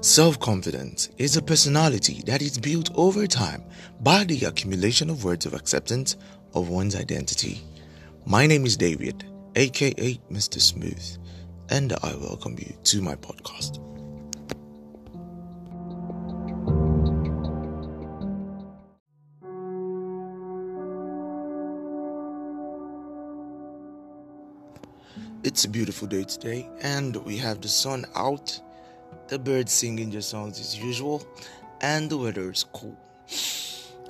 Self confidence is a personality that is built over time by the accumulation of words of acceptance of one's identity. My name is David, aka Mr. Smooth, and I welcome you to my podcast. It's a beautiful day today, and we have the sun out the birds singing their songs as usual, and the weather is cool.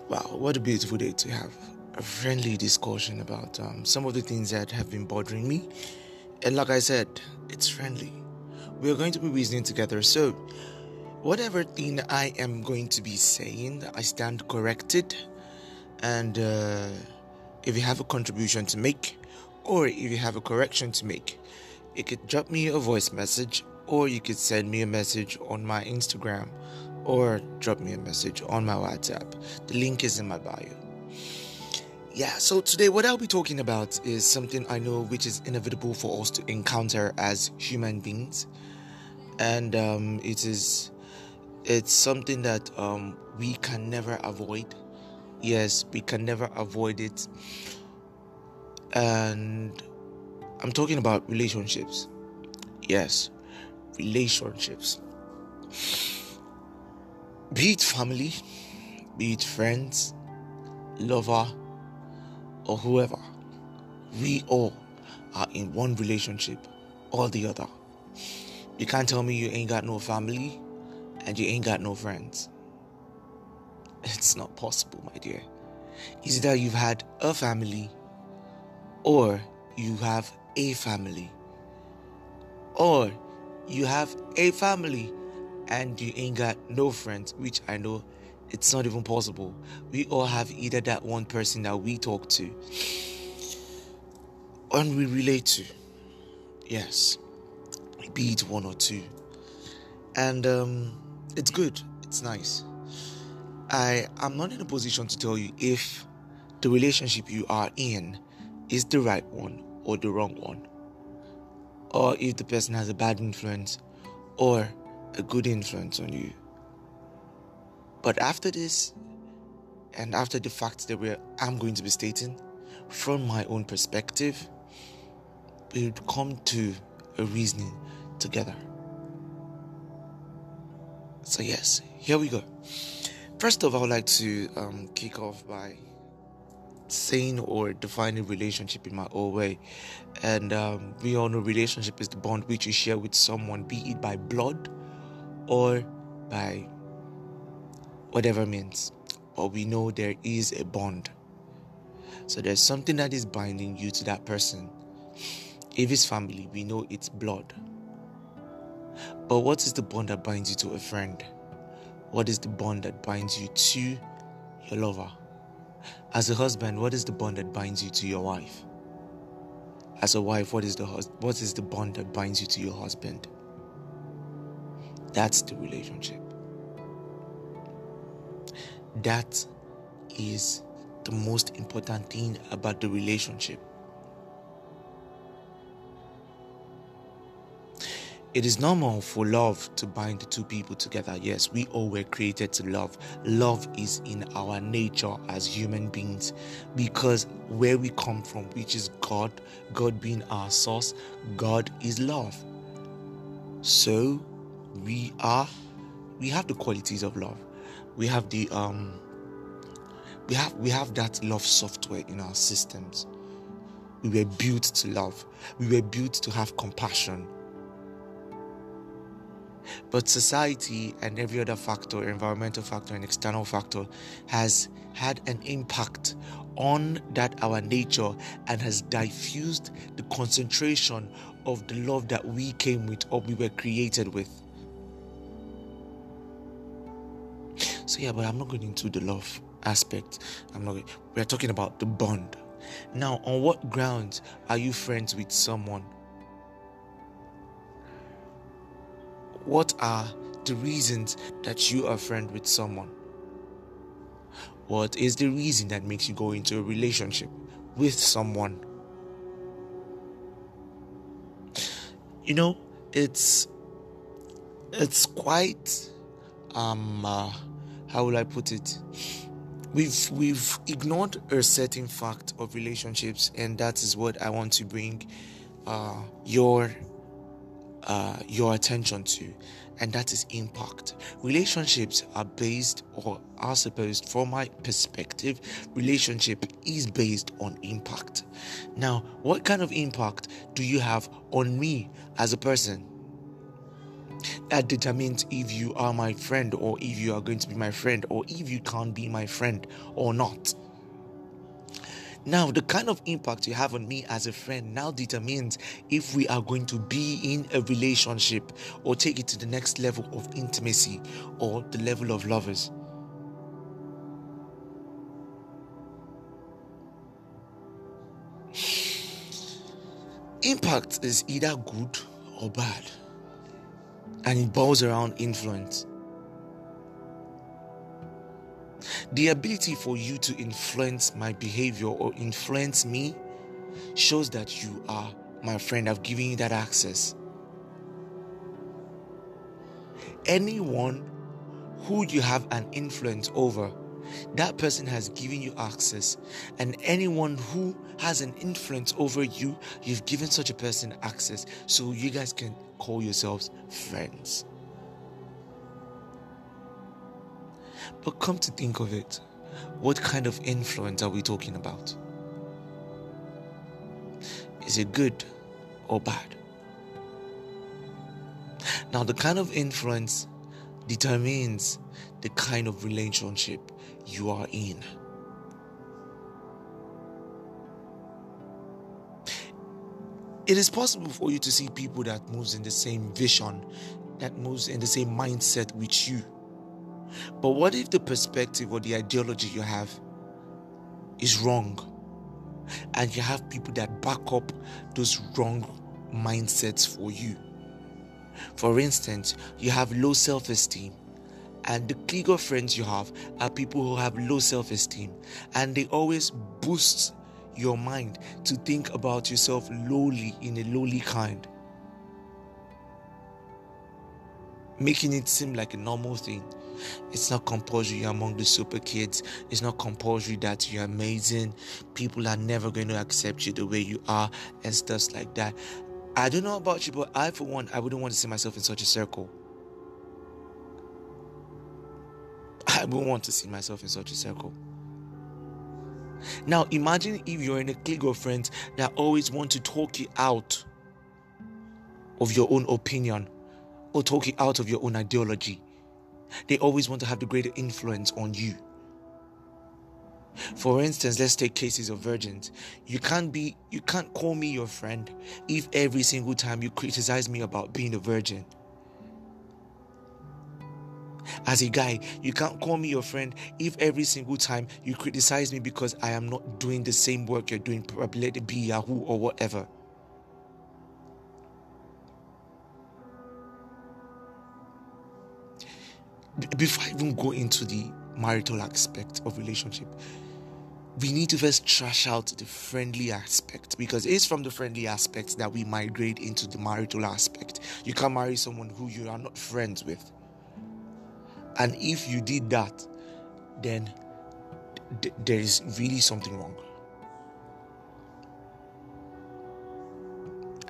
Wow, what a beautiful day to have a friendly discussion about um, some of the things that have been bothering me. And like I said, it's friendly. We are going to be reasoning together. So, whatever thing I am going to be saying, I stand corrected. And uh, if you have a contribution to make, or if you have a correction to make, you could drop me a voice message or you could send me a message on my Instagram or drop me a message on my WhatsApp. The link is in my bio. Yeah, so today what I'll be talking about is something I know which is inevitable for us to encounter as human beings, and um, it is it's something that um, we can never avoid. Yes, we can never avoid it, and I'm talking about relationships. Yes, relationships. Be it family, be it friends, lover, or whoever, we all are in one relationship or the other. You can't tell me you ain't got no family and you ain't got no friends. It's not possible, my dear. Is that you've had a family or you have a family or you have a family and you ain't got no friends, which I know it's not even possible. We all have either that one person that we talk to and we relate to. Yes, be it one or two. And um, it's good, it's nice. I am not in a position to tell you if the relationship you are in is the right one or the wrong one or if the person has a bad influence or a good influence on you. But after this, and after the facts that we I'm going to be stating, from my own perspective, we would come to a reasoning together. So, yes, here we go. First of all, I would like to um, kick off by saying or defining relationship in my own way. And um, we all know relationship is the bond which you share with someone, be it by blood or by whatever means. But we know there is a bond. So there's something that is binding you to that person. If it's family, we know it's blood. But what is the bond that binds you to a friend? What is the bond that binds you to your lover? As a husband, what is the bond that binds you to your wife? As a wife, what is the hus- what is the bond that binds you to your husband? That's the relationship. That is the most important thing about the relationship. It is normal for love to bind two people together. Yes, we all were created to love. Love is in our nature as human beings because where we come from, which is God, God being our source, God is love. So we are we have the qualities of love. We have the um we have we have that love software in our systems. We were built to love. We were built to have compassion but society and every other factor, environmental factor and external factor, has had an impact on that our nature and has diffused the concentration of the love that we came with or we were created with. So yeah, but I'm not going into the love aspect. I'm not. We're talking about the bond. Now, on what grounds are you friends with someone What are the reasons that you are friend with someone? What is the reason that makes you go into a relationship with someone? You know, it's it's quite um uh, how will I put it? We've we've ignored a certain fact of relationships, and that is what I want to bring uh, your uh, your attention to, and that is impact. Relationships are based, or are supposed, from my perspective, relationship is based on impact. Now, what kind of impact do you have on me as a person? That determines if you are my friend, or if you are going to be my friend, or if you can't be my friend or not. Now, the kind of impact you have on me as a friend now determines if we are going to be in a relationship or take it to the next level of intimacy or the level of lovers. Impact is either good or bad, and it boils around influence. The ability for you to influence my behavior or influence me shows that you are my friend. I've given you that access. Anyone who you have an influence over, that person has given you access. And anyone who has an influence over you, you've given such a person access. So you guys can call yourselves friends. But come to think of it, what kind of influence are we talking about? Is it good or bad? Now, the kind of influence determines the kind of relationship you are in. It is possible for you to see people that moves in the same vision, that moves in the same mindset with you but what if the perspective or the ideology you have is wrong? And you have people that back up those wrong mindsets for you. For instance, you have low self esteem, and the clique of friends you have are people who have low self esteem, and they always boost your mind to think about yourself lowly in a lowly kind, making it seem like a normal thing. It's not compulsory you're among the super kids. It's not compulsory that you're amazing. People are never going to accept you the way you are and stuff like that. I don't know about you, but I, for one, I wouldn't want to see myself in such a circle. I wouldn't want to see myself in such a circle. Now, imagine if you're in a clique of friends that always want to talk you out of your own opinion or talk you out of your own ideology. They always want to have the greater influence on you. For instance, let's take cases of virgins. You can't be you can't call me your friend if every single time you criticize me about being a virgin. As a guy, you can't call me your friend if every single time you criticize me because I am not doing the same work you're doing, probably let it be Yahoo or whatever. Before I even go into the marital aspect of relationship, we need to first trash out the friendly aspect because it's from the friendly aspect that we migrate into the marital aspect. You can't marry someone who you are not friends with. And if you did that, then th- there is really something wrong.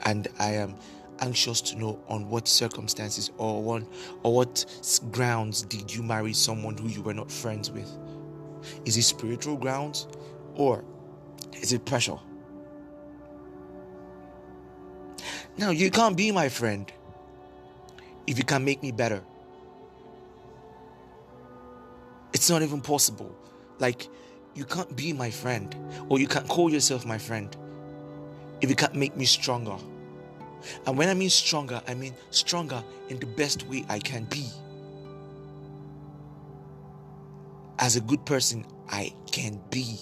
And I am anxious to know on what circumstances or on or what grounds did you marry someone who you were not friends with? Is it spiritual grounds or is it pressure? Now you can't be my friend if you can make me better. It's not even possible. Like you can't be my friend or you can't call yourself my friend if you can't make me stronger. And when I mean stronger, I mean stronger in the best way I can be. As a good person, I can be.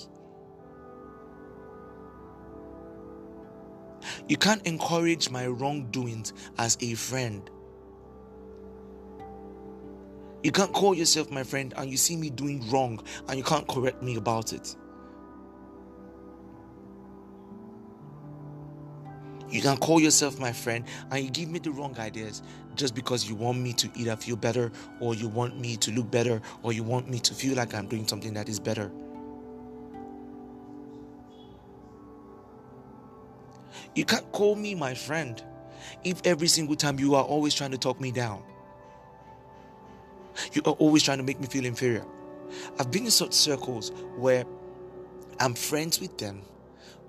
You can't encourage my wrongdoings as a friend. You can't call yourself my friend and you see me doing wrong and you can't correct me about it. You can call yourself my friend and you give me the wrong ideas just because you want me to either feel better or you want me to look better or you want me to feel like I'm doing something that is better. You can't call me my friend if every single time you are always trying to talk me down. You are always trying to make me feel inferior. I've been in such circles where I'm friends with them,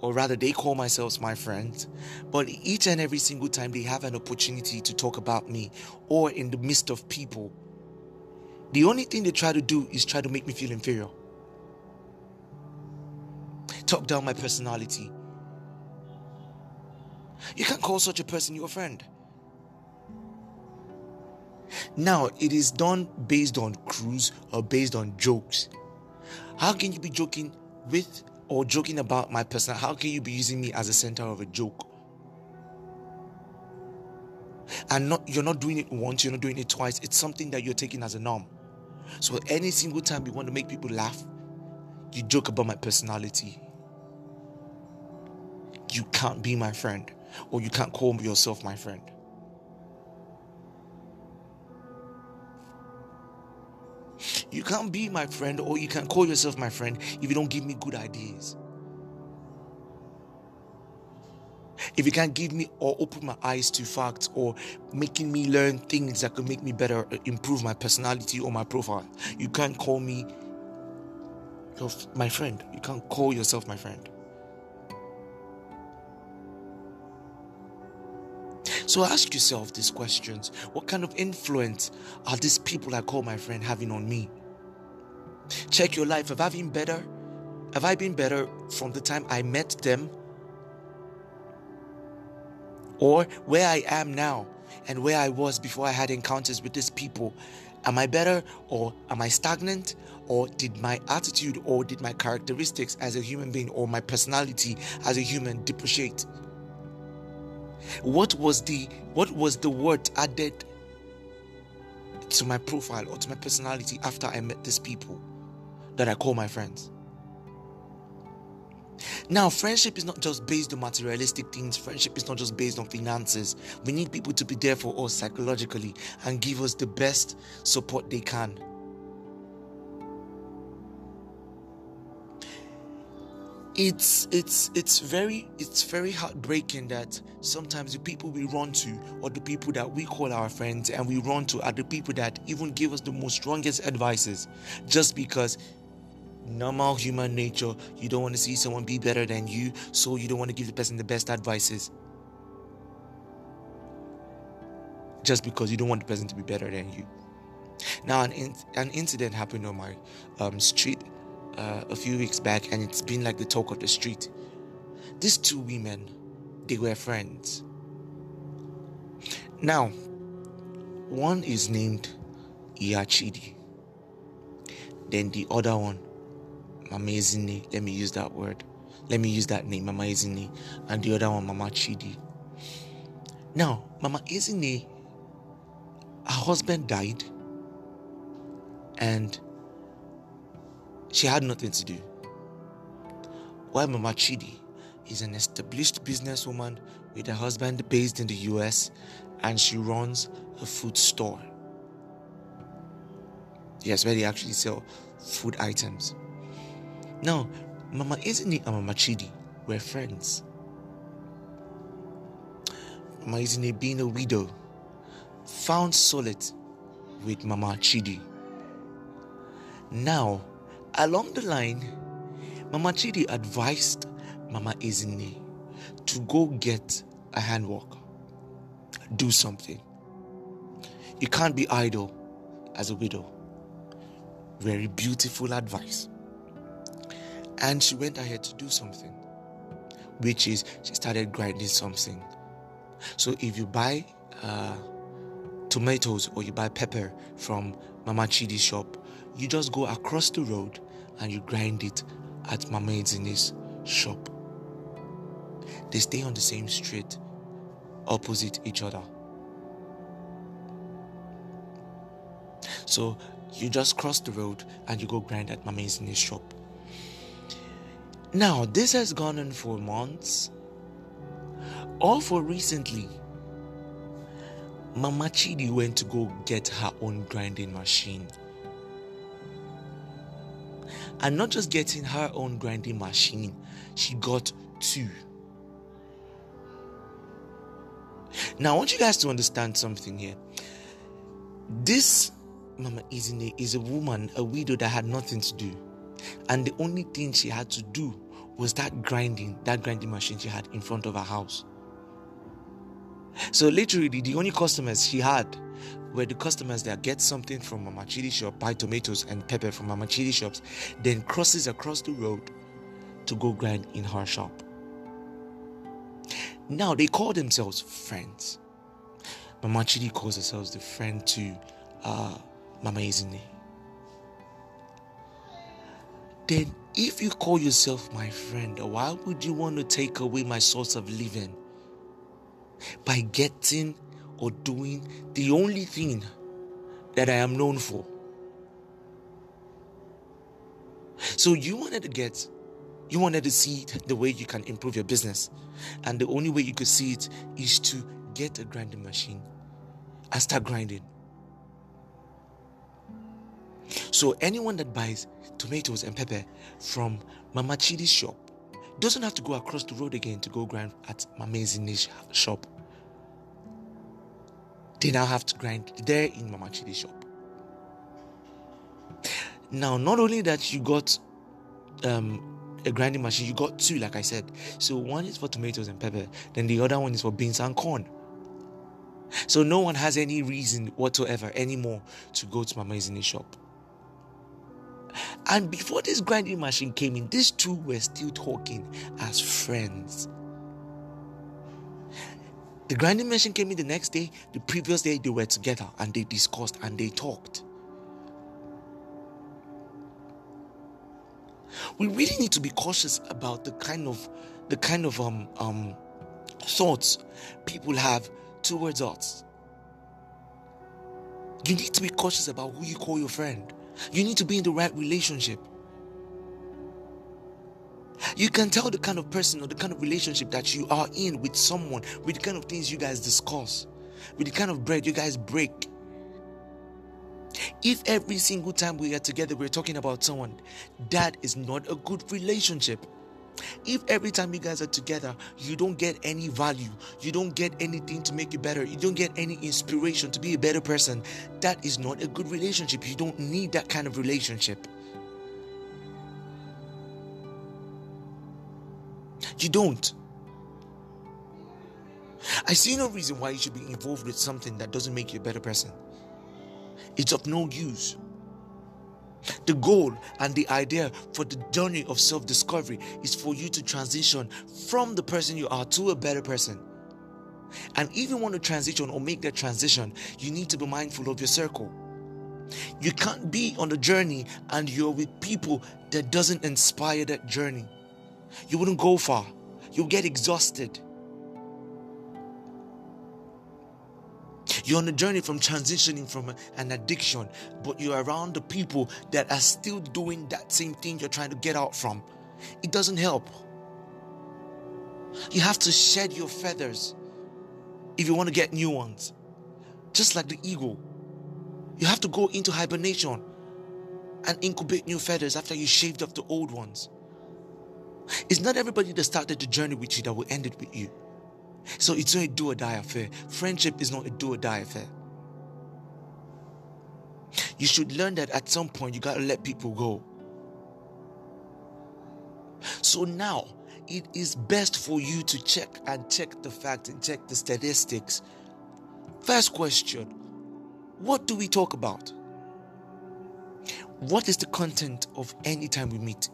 or rather, they call themselves my friends, but each and every single time they have an opportunity to talk about me or in the midst of people, the only thing they try to do is try to make me feel inferior. Talk down my personality. You can't call such a person your friend. Now, it is done based on cruise or based on jokes. How can you be joking with or joking about my person? How can you be using me as a center of a joke? And not you're not doing it once, you're not doing it twice. It's something that you're taking as a norm. So any single time you want to make people laugh, you joke about my personality. You can't be my friend, or you can't call yourself my friend. You can't be my friend or you can call yourself my friend if you don't give me good ideas. If you can't give me or open my eyes to facts or making me learn things that could make me better, uh, improve my personality or my profile, you can't call me your, my friend. You can't call yourself my friend. So ask yourself these questions What kind of influence are these people I call my friend having on me? Check your life. Have I been better? Have I been better from the time I met them? Or where I am now and where I was before I had encounters with these people? Am I better or am I stagnant? Or did my attitude or did my characteristics as a human being or my personality as a human depreciate? What was the what was the word added to my profile or to my personality after I met these people that I call my friends? Now, friendship is not just based on materialistic things. Friendship is not just based on finances. We need people to be there for us psychologically and give us the best support they can. it's it's it's very it's very heartbreaking that sometimes the people we run to or the people that we call our friends and we run to are the people that even give us the most strongest advices just because normal human nature you don't want to see someone be better than you so you don't want to give the person the best advices just because you don't want the person to be better than you now an, in, an incident happened on my um, street uh, a few weeks back, and it's been like the talk of the street. These two women, they were friends. Now, one is named Iachidi. Then the other one, Mama Izini. Let me use that word. Let me use that name, Mama. And the other one, Mama Chidi. Now, Mama Izini, her husband died. And she had nothing to do. While Mama Chidi is an established businesswoman with a husband based in the US and she runs a food store. Yes, where they actually sell food items. Now, Mama Izini and Mama Chidi were friends. Mama Izini, being a widow, found solace with Mama Chidi. Now, Along the line, Mama Chidi advised Mama Izini to go get a handwork. Do something. You can't be idle as a widow. Very beautiful advice. And she went ahead to do something, which is she started grinding something. So if you buy uh, tomatoes or you buy pepper from Mama Chidi's shop, you just go across the road and you grind it at Mama Izini's shop. They stay on the same street, opposite each other. So you just cross the road and you go grind at Mama Izini's shop. Now, this has gone on for months. All for recently, Mama Chidi went to go get her own grinding machine. And not just getting her own grinding machine, she got two. Now, I want you guys to understand something here. This Mama Izine is a woman, a widow that had nothing to do. And the only thing she had to do was that grinding, that grinding machine she had in front of her house. So literally, the only customers she had were the customers that get something from Mama Chidi shop, buy tomatoes and pepper from Mama Chidi shops, then crosses across the road to go grind in her shop. Now they call themselves friends. Mama Chidi calls herself the friend to uh, Mama Izine. Then, if you call yourself my friend, why would you want to take away my source of living? By getting or doing the only thing that I am known for. So, you wanted to get, you wanted to see the way you can improve your business. And the only way you could see it is to get a grinding machine and start grinding. So anyone that buys tomatoes and pepper from Mama Chidi's shop doesn't have to go across the road again to go grind at Mama Izine's shop. They now have to grind there in Mama Chidi's shop. Now, not only that you got um, a grinding machine, you got two, like I said. So one is for tomatoes and pepper, then the other one is for beans and corn. So no one has any reason whatsoever anymore to go to Mama Izine's shop. And before this grinding machine came in, these two were still talking as friends. The grinding machine came in the next day. The previous day, they were together and they discussed and they talked. We really need to be cautious about the kind of the kind of um um thoughts people have towards us. You need to be cautious about who you call your friend. You need to be in the right relationship. You can tell the kind of person or the kind of relationship that you are in with someone, with the kind of things you guys discuss, with the kind of bread you guys break. If every single time we are together we're talking about someone, that is not a good relationship. If every time you guys are together, you don't get any value, you don't get anything to make you better, you don't get any inspiration to be a better person, that is not a good relationship. You don't need that kind of relationship. You don't. I see no reason why you should be involved with something that doesn't make you a better person. It's of no use. The goal and the idea for the journey of self discovery is for you to transition from the person you are to a better person. And if you want to transition or make that transition, you need to be mindful of your circle. You can't be on the journey and you're with people that doesn't inspire that journey. You wouldn't go far. You'll get exhausted. You're on a journey from transitioning from an addiction, but you're around the people that are still doing that same thing you're trying to get out from. It doesn't help. You have to shed your feathers if you want to get new ones. Just like the eagle, you have to go into hibernation and incubate new feathers after you shaved off the old ones. It's not everybody that started the journey with you that will end it with you. So it's not a do or die affair. Friendship is not a do or die affair. You should learn that at some point you gotta let people go. So now it is best for you to check and check the facts and check the statistics. First question What do we talk about? What is the content of any time we meet?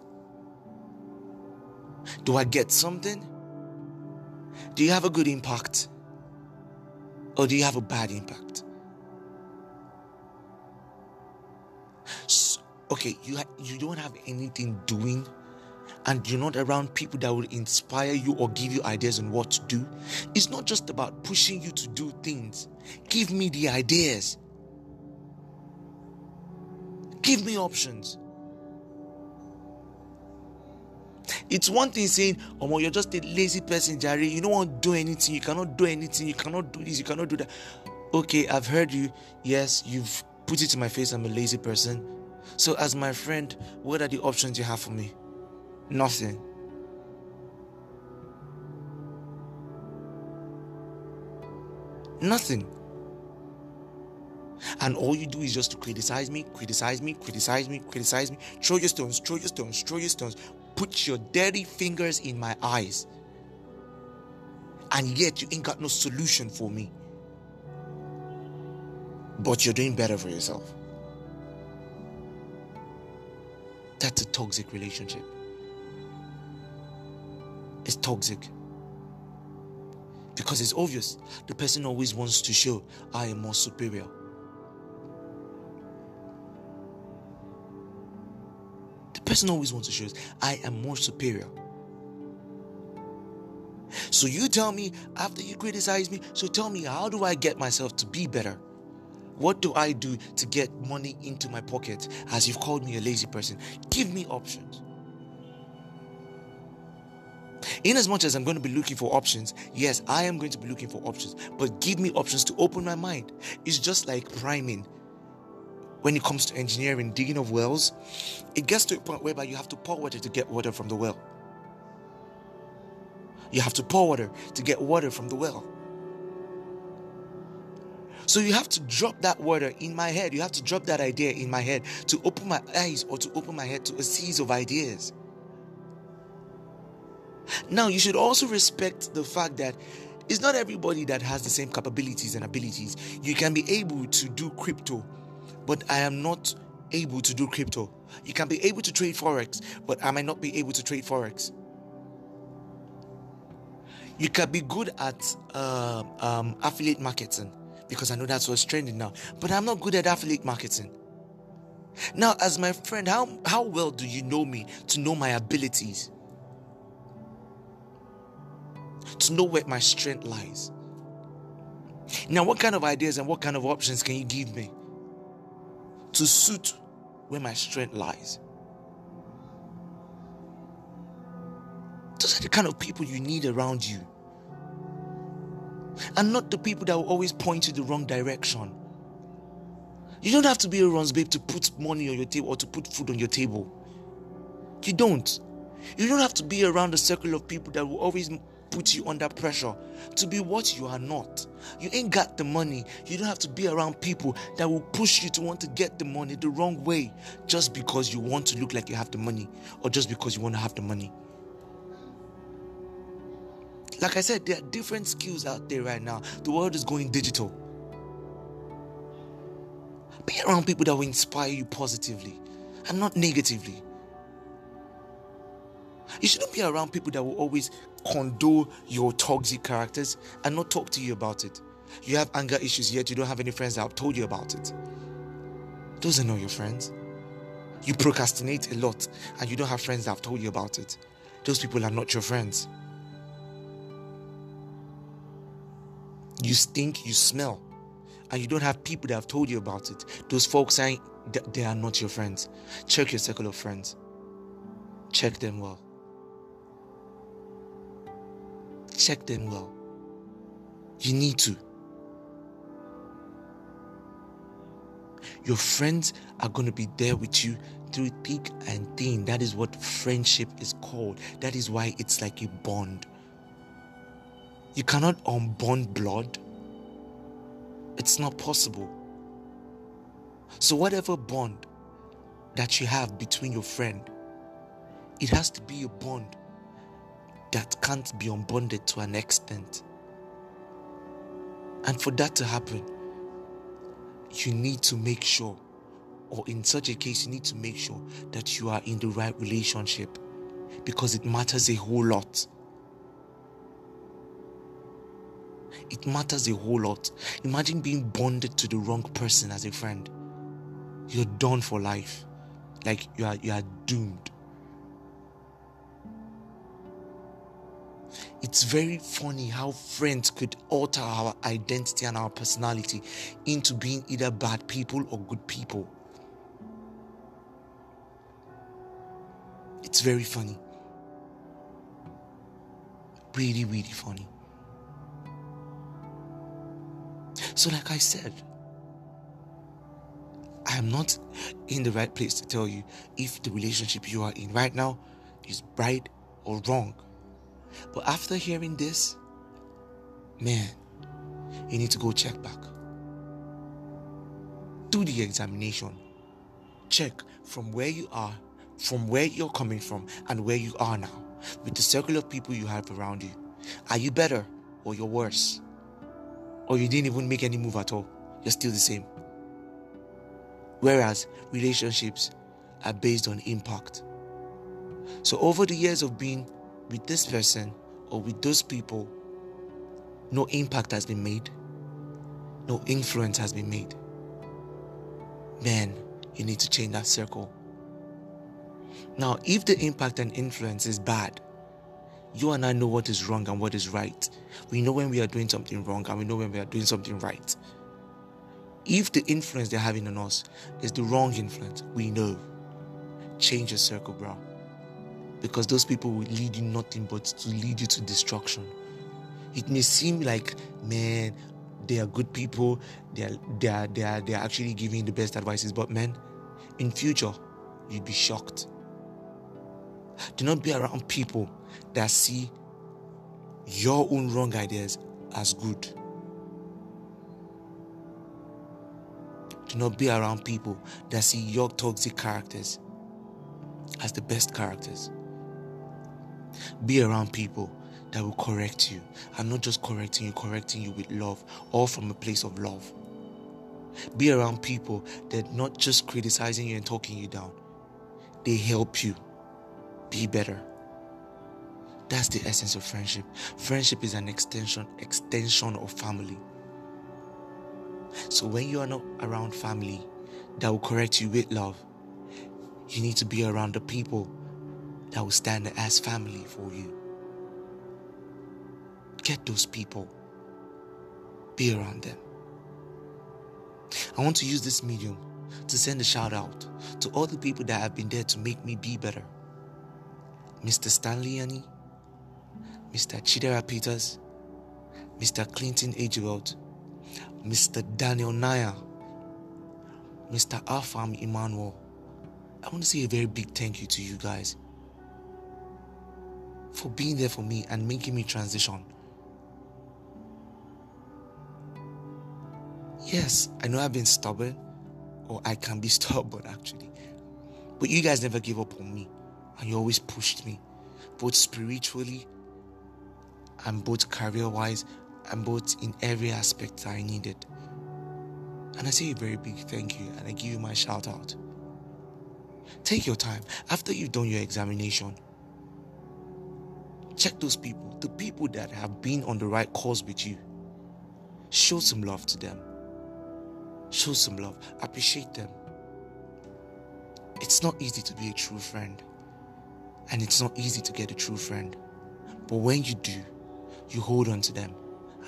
Do I get something? Do you have a good impact? Or do you have a bad impact? Okay, you ha- you don't have anything doing and you're not around people that will inspire you or give you ideas on what to do. It's not just about pushing you to do things. Give me the ideas. Give me options. It's one thing saying, Oh, you're just a lazy person, Jerry. You don't want to do anything. You cannot do anything. You cannot do this. You cannot do that. Okay, I've heard you. Yes, you've put it to my face. I'm a lazy person. So, as my friend, what are the options you have for me? Nothing. Nothing. And all you do is just to criticize me, criticize me, criticize me, criticize me. Throw your stones, throw your stones, throw your stones. Put your dirty fingers in my eyes. And yet you ain't got no solution for me. But you're doing better for yourself. That's a toxic relationship. It's toxic. Because it's obvious the person always wants to show I am more superior. Person always wants to show I am more superior. So you tell me after you criticize me, so tell me how do I get myself to be better? What do I do to get money into my pocket as you've called me a lazy person? Give me options. In as much as I'm going to be looking for options, yes, I am going to be looking for options, but give me options to open my mind. It's just like priming. When it comes to engineering, digging of wells, it gets to a point whereby you have to pour water to get water from the well. You have to pour water to get water from the well. So you have to drop that water in my head. You have to drop that idea in my head to open my eyes or to open my head to a series of ideas. Now, you should also respect the fact that it's not everybody that has the same capabilities and abilities. You can be able to do crypto, but I am not able to do crypto. You can be able to trade forex, but I might not be able to trade forex. You can be good at uh, um, affiliate marketing because I know that's what's trending now, but I'm not good at affiliate marketing. Now, as my friend, how, how well do you know me to know my abilities? to know where my strength lies. Now, what kind of ideas and what kind of options can you give me to suit where my strength lies? Those are the kind of people you need around you. And not the people that will always point you the wrong direction. You don't have to be a runs babe to put money on your table or to put food on your table. You don't. You don't have to be around a circle of people that will always put you under pressure to be what you are not. You ain't got the money. You don't have to be around people that will push you to want to get the money the wrong way just because you want to look like you have the money or just because you want to have the money. Like I said, there are different skills out there right now. The world is going digital. Be around people that will inspire you positively and not negatively. You shouldn't be around people that will always condone your toxic characters and not talk to you about it. You have anger issues, yet you don't have any friends that have told you about it. Those are not your friends. You procrastinate a lot and you don't have friends that have told you about it. Those people are not your friends. You stink, you smell, and you don't have people that have told you about it. Those folks saying they are not your friends. Check your circle of friends. Check them well. Check them well. You need to. Your friends are going to be there with you through thick and thin. That is what friendship is called. That is why it's like a bond. You cannot unbond blood, it's not possible. So, whatever bond that you have between your friend, it has to be a bond that can't be unbonded to an extent. And for that to happen, you need to make sure, or in such a case, you need to make sure that you are in the right relationship because it matters a whole lot. It matters a whole lot. Imagine being bonded to the wrong person as a friend. You're done for life. Like you are you are doomed. It's very funny how friends could alter our identity and our personality into being either bad people or good people. It's very funny. Really, really funny. So, like I said, I am not in the right place to tell you if the relationship you are in right now is right or wrong. But after hearing this, man, you need to go check back. Do the examination. Check from where you are, from where you're coming from, and where you are now with the circle of people you have around you. Are you better or you're worse? Or you didn't even make any move at all? You're still the same. Whereas relationships are based on impact. So, over the years of being with this person or with those people, no impact has been made, no influence has been made. Man, you need to change that circle. Now, if the impact and influence is bad, you and I know what is wrong and what is right. We know when we are doing something wrong and we know when we are doing something right. If the influence they're having on us is the wrong influence, we know. Change your circle, bro. Because those people will lead you nothing but to lead you to destruction. It may seem like, man, they are good people, they are they are they are, they are actually giving the best advices, but man, in future, you'd be shocked. Do not be around people that see your own wrong ideas as good. Do not be around people that see your toxic characters as the best characters. Be around people that will correct you and not just correcting you, correcting you with love, all from a place of love. Be around people that not just criticizing you and talking you down, they help you be better. That's the essence of friendship. Friendship is an extension extension of family. So when you are not around family that will correct you with love, you need to be around the people that will stand as family for you. Get those people. Be around them. I want to use this medium to send a shout out to all the people that have been there to make me be better. Mr. Stanley Annie, Mr. Chidera Peters, Mr. Clinton Agewelt, Mr. Daniel Naya, Mr. Afam Emmanuel. I want to say a very big thank you to you guys for being there for me and making me transition. Yes, I know I've been stubborn, or I can be stubborn actually, but you guys never give up on me and you always pushed me, both spiritually and both career wise and both in every aspect I needed. And I say a very big thank you and I give you my shout out. Take your time after you've done your examination. Check those people, the people that have been on the right course with you. Show some love to them. Show some love. Appreciate them. It's not easy to be a true friend. And it's not easy to get a true friend. But when you do, you hold on to them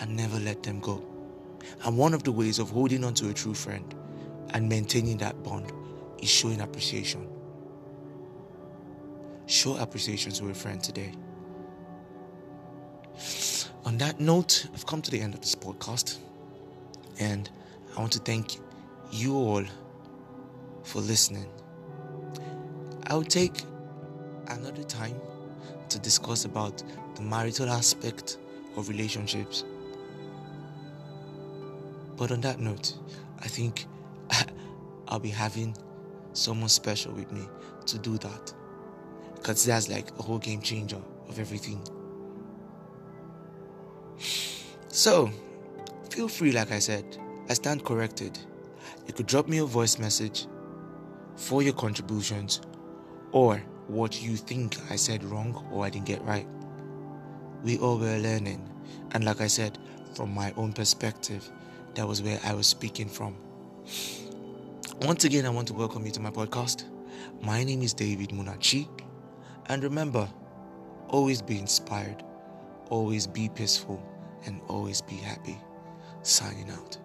and never let them go. And one of the ways of holding on to a true friend and maintaining that bond is showing appreciation. Show appreciation to a friend today. On that note, I've come to the end of this podcast, and I want to thank you all for listening. I'll take another time to discuss about the marital aspect of relationships. But on that note, I think I'll be having someone special with me to do that. Because that's like a whole game changer of everything. So, feel free, like I said, I stand corrected. You could drop me a voice message for your contributions or what you think I said wrong or I didn't get right. We all were learning, and like I said, from my own perspective, that was where I was speaking from. Once again, I want to welcome you to my podcast. My name is David Munachi, and remember, always be inspired, always be peaceful, and always be happy. Signing out.